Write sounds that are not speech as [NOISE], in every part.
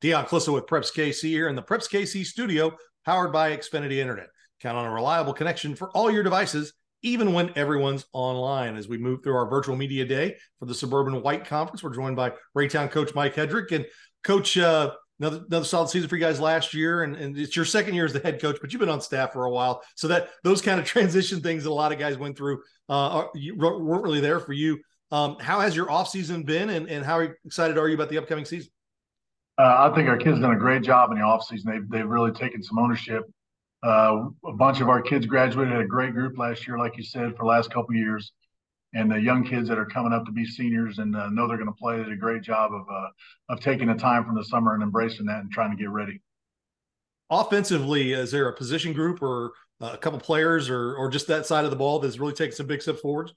Dion Clissa with Preps KC here in the Preps KC studio, powered by Xfinity Internet. Count on a reliable connection for all your devices, even when everyone's online. As we move through our virtual media day for the Suburban White Conference, we're joined by Raytown coach Mike Hedrick. And coach, uh, another, another solid season for you guys last year, and, and it's your second year as the head coach, but you've been on staff for a while. So that those kind of [LAUGHS] transition things that a lot of guys went through uh, are, weren't really there for you. Um, how has your offseason been, and, and how excited are you about the upcoming season? Uh, I think our kids done a great job in the offseason. They've, they've really taken some ownership. Uh, a bunch of our kids graduated, had a great group last year, like you said, for the last couple years. And the young kids that are coming up to be seniors and uh, know they're going to play did a great job of uh, of taking the time from the summer and embracing that and trying to get ready. Offensively, is there a position group or a couple players or or just that side of the ball that's really taking some big steps forward?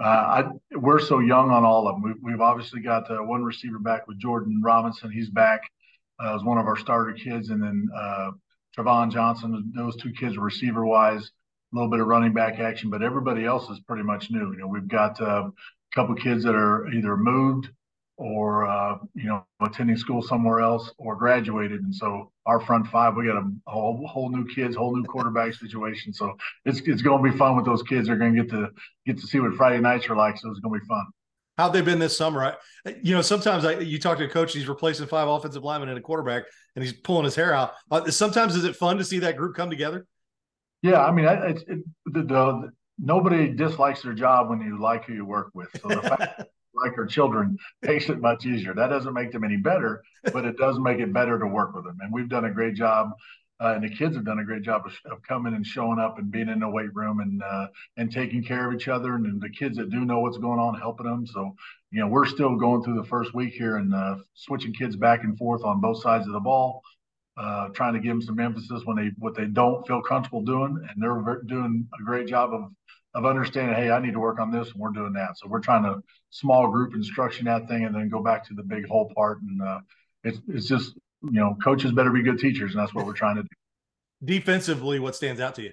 Uh, I, we're so young on all of them. We've, we've obviously got uh, one receiver back with Jordan Robinson. He's back uh, as one of our starter kids, and then uh, Travon Johnson. Those two kids receiver wise. A little bit of running back action, but everybody else is pretty much new. You know, we've got uh, a couple kids that are either moved or uh, you know attending school somewhere else or graduated. And so our front five we got a whole, whole new kids whole new quarterback [LAUGHS] situation. So it's it's going to be fun with those kids. They're going to get to get to see what friday nights are like. So it's going to be fun. How they been this summer? I, you know sometimes I, you talk to a coach he's replacing five offensive linemen and a quarterback and he's pulling his hair out. Uh, sometimes is it fun to see that group come together? Yeah i mean it's it, the, the, nobody dislikes their job when you like who you work with. So the fact [LAUGHS] like our children makes it much easier. That doesn't make them any better, but it does make it better to work with them. And we've done a great job, uh, and the kids have done a great job of, of, coming and showing up and being in the weight room and uh, and taking care of each other. And, and, the kids that do know what's going on, helping them. So you know, we're still going through the first week here and uh, switching kids back and forth on both sides of the ball. Uh, trying to give them some emphasis when they what they don't feel comfortable doing, and they're doing a great job of of understanding, hey, I need to work on this, and we're doing that. So we're trying to small group instruction that thing, and then go back to the big whole part. And uh, it's it's just you know, coaches better be good teachers, and that's what we're trying to do. Defensively, what stands out to you?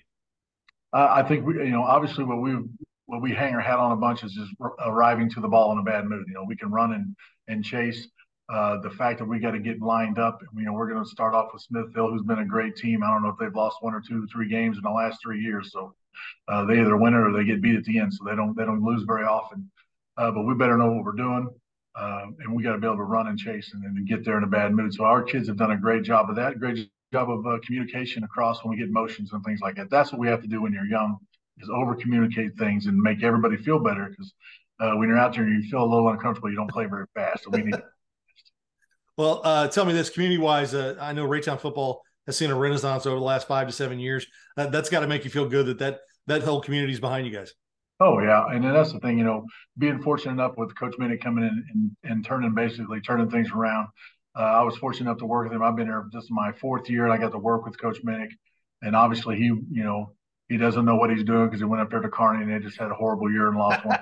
Uh, I think we, you know, obviously what we what we hang our hat on a bunch is just arriving to the ball in a bad mood. You know, we can run and and chase. Uh, the fact that we got to get lined up, you know, we're going to start off with Smithville, who's been a great team. I don't know if they've lost one or two, three games in the last three years. So uh, they either win it or they get beat at the end. So they don't they don't lose very often. Uh, but we better know what we're doing, uh, and we got to be able to run and chase and, and get there in a bad mood. So our kids have done a great job of that. Great job of uh, communication across when we get motions and things like that. That's what we have to do when you're young is over communicate things and make everybody feel better because uh, when you're out there and you feel a little uncomfortable, you don't play very fast. So we need. [LAUGHS] well, uh, tell me this community wise. Uh, I know Raytown football has seen a renaissance over the last five to seven years. Uh, that's got to make you feel good that that that whole community is behind you guys. Oh yeah, and that's the thing, you know, being fortunate enough with Coach Minnick coming in and, and turning basically turning things around. Uh, I was fortunate enough to work with him. I've been here this is my fourth year, and I got to work with Coach Minnick. And obviously, he, you know, he doesn't know what he's doing because he went up there to Kearney and they just had a horrible year and lost one.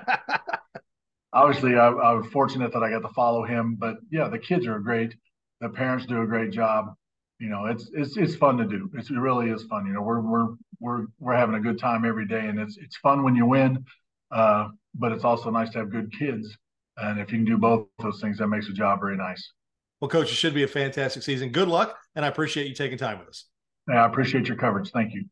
[LAUGHS] obviously, I, I was fortunate that I got to follow him. But yeah, the kids are great. The parents do a great job you know, it's it's it's fun to do. It's, it really is fun. You know, we're we're we're we're having a good time every day, and it's it's fun when you win, uh, but it's also nice to have good kids. And if you can do both those things, that makes the job very nice. Well, coach, it should be a fantastic season. Good luck, and I appreciate you taking time with us. Yeah, I appreciate your coverage. Thank you.